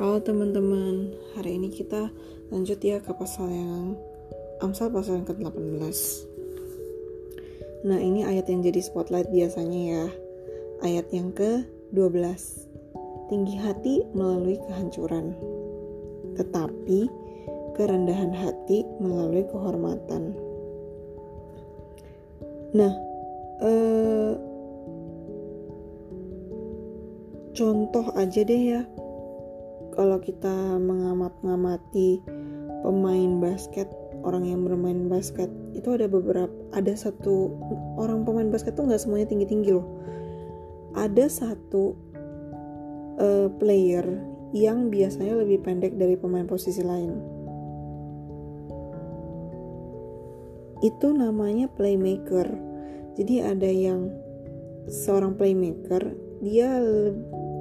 Halo teman-teman, hari ini kita lanjut ya ke pasal yang Amsal pasal yang ke-18 Nah ini ayat yang jadi spotlight biasanya ya. Ayat yang ke-12 Tinggi hati melalui kehancuran Tetapi kerendahan hati melalui kehormatan. Nah eh, Contoh aja deh ya kalau kita mengamat-ngamati pemain basket orang yang bermain basket itu ada beberapa ada satu orang pemain basket tuh nggak semuanya tinggi tinggi loh. Ada satu uh, player yang biasanya lebih pendek dari pemain posisi lain. Itu namanya playmaker. Jadi ada yang seorang playmaker dia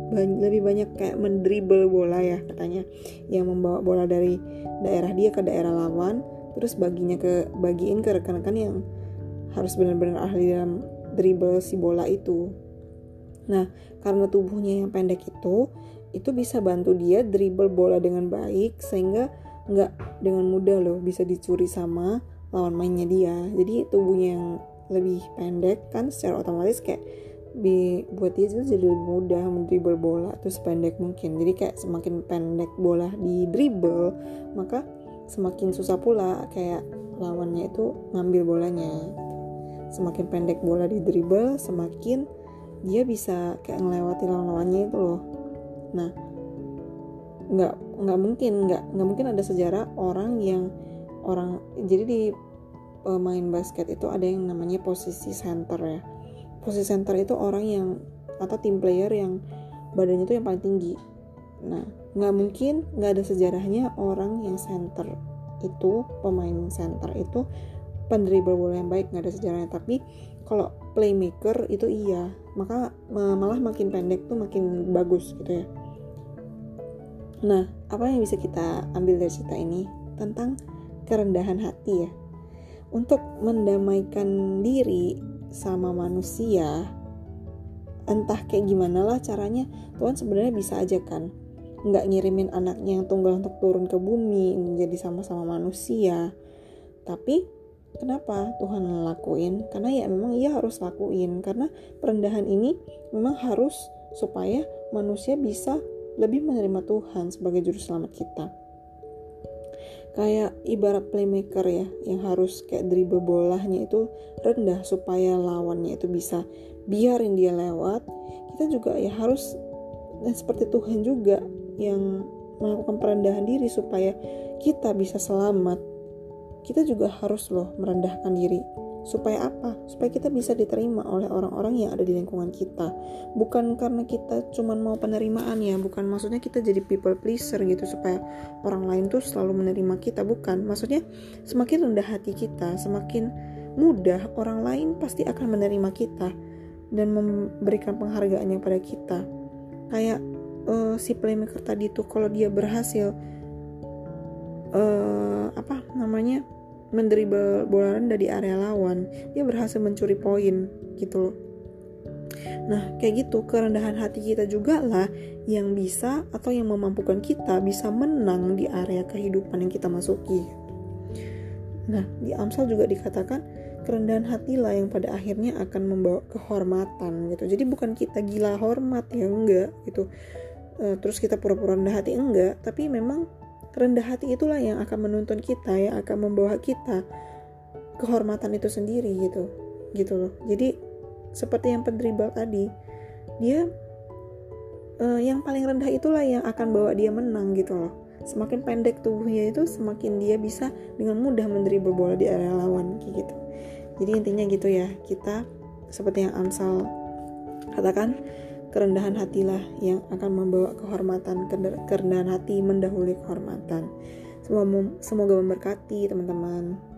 lebih banyak kayak mendribble bola ya katanya. Yang membawa bola dari daerah dia ke daerah lawan terus baginya ke bagiin ke rekan-rekan yang harus benar-benar ahli dalam dribble si bola itu. Nah karena tubuhnya yang pendek itu itu bisa bantu dia dribble bola dengan baik sehingga nggak dengan mudah loh bisa dicuri sama lawan mainnya dia. Jadi tubuhnya yang lebih pendek kan secara otomatis kayak bi buat dia itu jadi lebih mudah mendribble bola tuh sependek mungkin. Jadi kayak semakin pendek bola di dribble maka semakin susah pula kayak lawannya itu ngambil bolanya. Semakin pendek bola di dribble semakin dia bisa kayak ngelewati lawan-lawannya itu loh. Nah nggak nggak mungkin nggak nggak mungkin ada sejarah orang yang orang jadi di pemain basket itu ada yang namanya posisi center ya posisi center itu orang yang atau tim player yang badannya itu yang paling tinggi. Nah nggak mungkin nggak ada sejarahnya orang yang center itu pemain center itu pendribble bola yang baik nggak ada sejarahnya. Tapi kalau playmaker itu iya maka malah makin pendek tuh makin bagus gitu ya. Nah apa yang bisa kita ambil dari cerita ini? Tentang kerendahan hati ya. Untuk mendamaikan diri sama manusia entah kayak gimana lah caranya. Tuhan sebenarnya bisa aja kan nggak ngirimin anaknya yang tunggal untuk turun ke bumi menjadi sama-sama manusia. Tapi kenapa Tuhan lakuin? Karena ya memang ia harus lakuin. Karena perendahan ini memang harus supaya manusia bisa lebih menerima Tuhan sebagai juru selamat kita kayak ibarat playmaker ya yang harus kayak dribble bolanya itu rendah supaya lawannya itu bisa biarin dia lewat. Kita juga ya harus dan seperti Tuhan juga yang melakukan perendahan diri supaya kita bisa selamat. Kita juga harus loh merendahkan diri Supaya apa? Supaya kita bisa diterima oleh orang-orang yang ada di lingkungan kita. Bukan karena kita cuma mau penerimaan ya, bukan maksudnya kita jadi people pleaser gitu supaya orang lain tuh selalu menerima kita, bukan. Maksudnya semakin rendah hati kita, semakin mudah orang lain pasti akan menerima kita dan memberikan penghargaannya pada kita. Kayak uh, si playmaker tadi tuh kalau dia berhasil uh, apa namanya? Mendribel bola rendah di area lawan, dia berhasil mencuri poin gitu loh. Nah, kayak gitu kerendahan hati kita juga lah yang bisa atau yang memampukan kita bisa menang di area kehidupan yang kita masuki. Nah, di Amsal juga dikatakan kerendahan hatilah yang pada akhirnya akan membawa kehormatan gitu. Jadi bukan kita gila hormat ya enggak gitu. E, terus kita pura-pura rendah hati enggak, tapi memang rendah hati itulah yang akan menuntun kita yang akan membawa kita kehormatan itu sendiri gitu gitu loh. Jadi seperti yang pendribal tadi dia uh, yang paling rendah itulah yang akan bawa dia menang gitu loh. Semakin pendek tubuhnya itu semakin dia bisa dengan mudah mendribel bola di area lawan gitu. Jadi intinya gitu ya kita seperti yang Amsal katakan kerendahan hatilah yang akan membawa kehormatan kerendahan hati mendahului kehormatan. Semoga memberkati teman-teman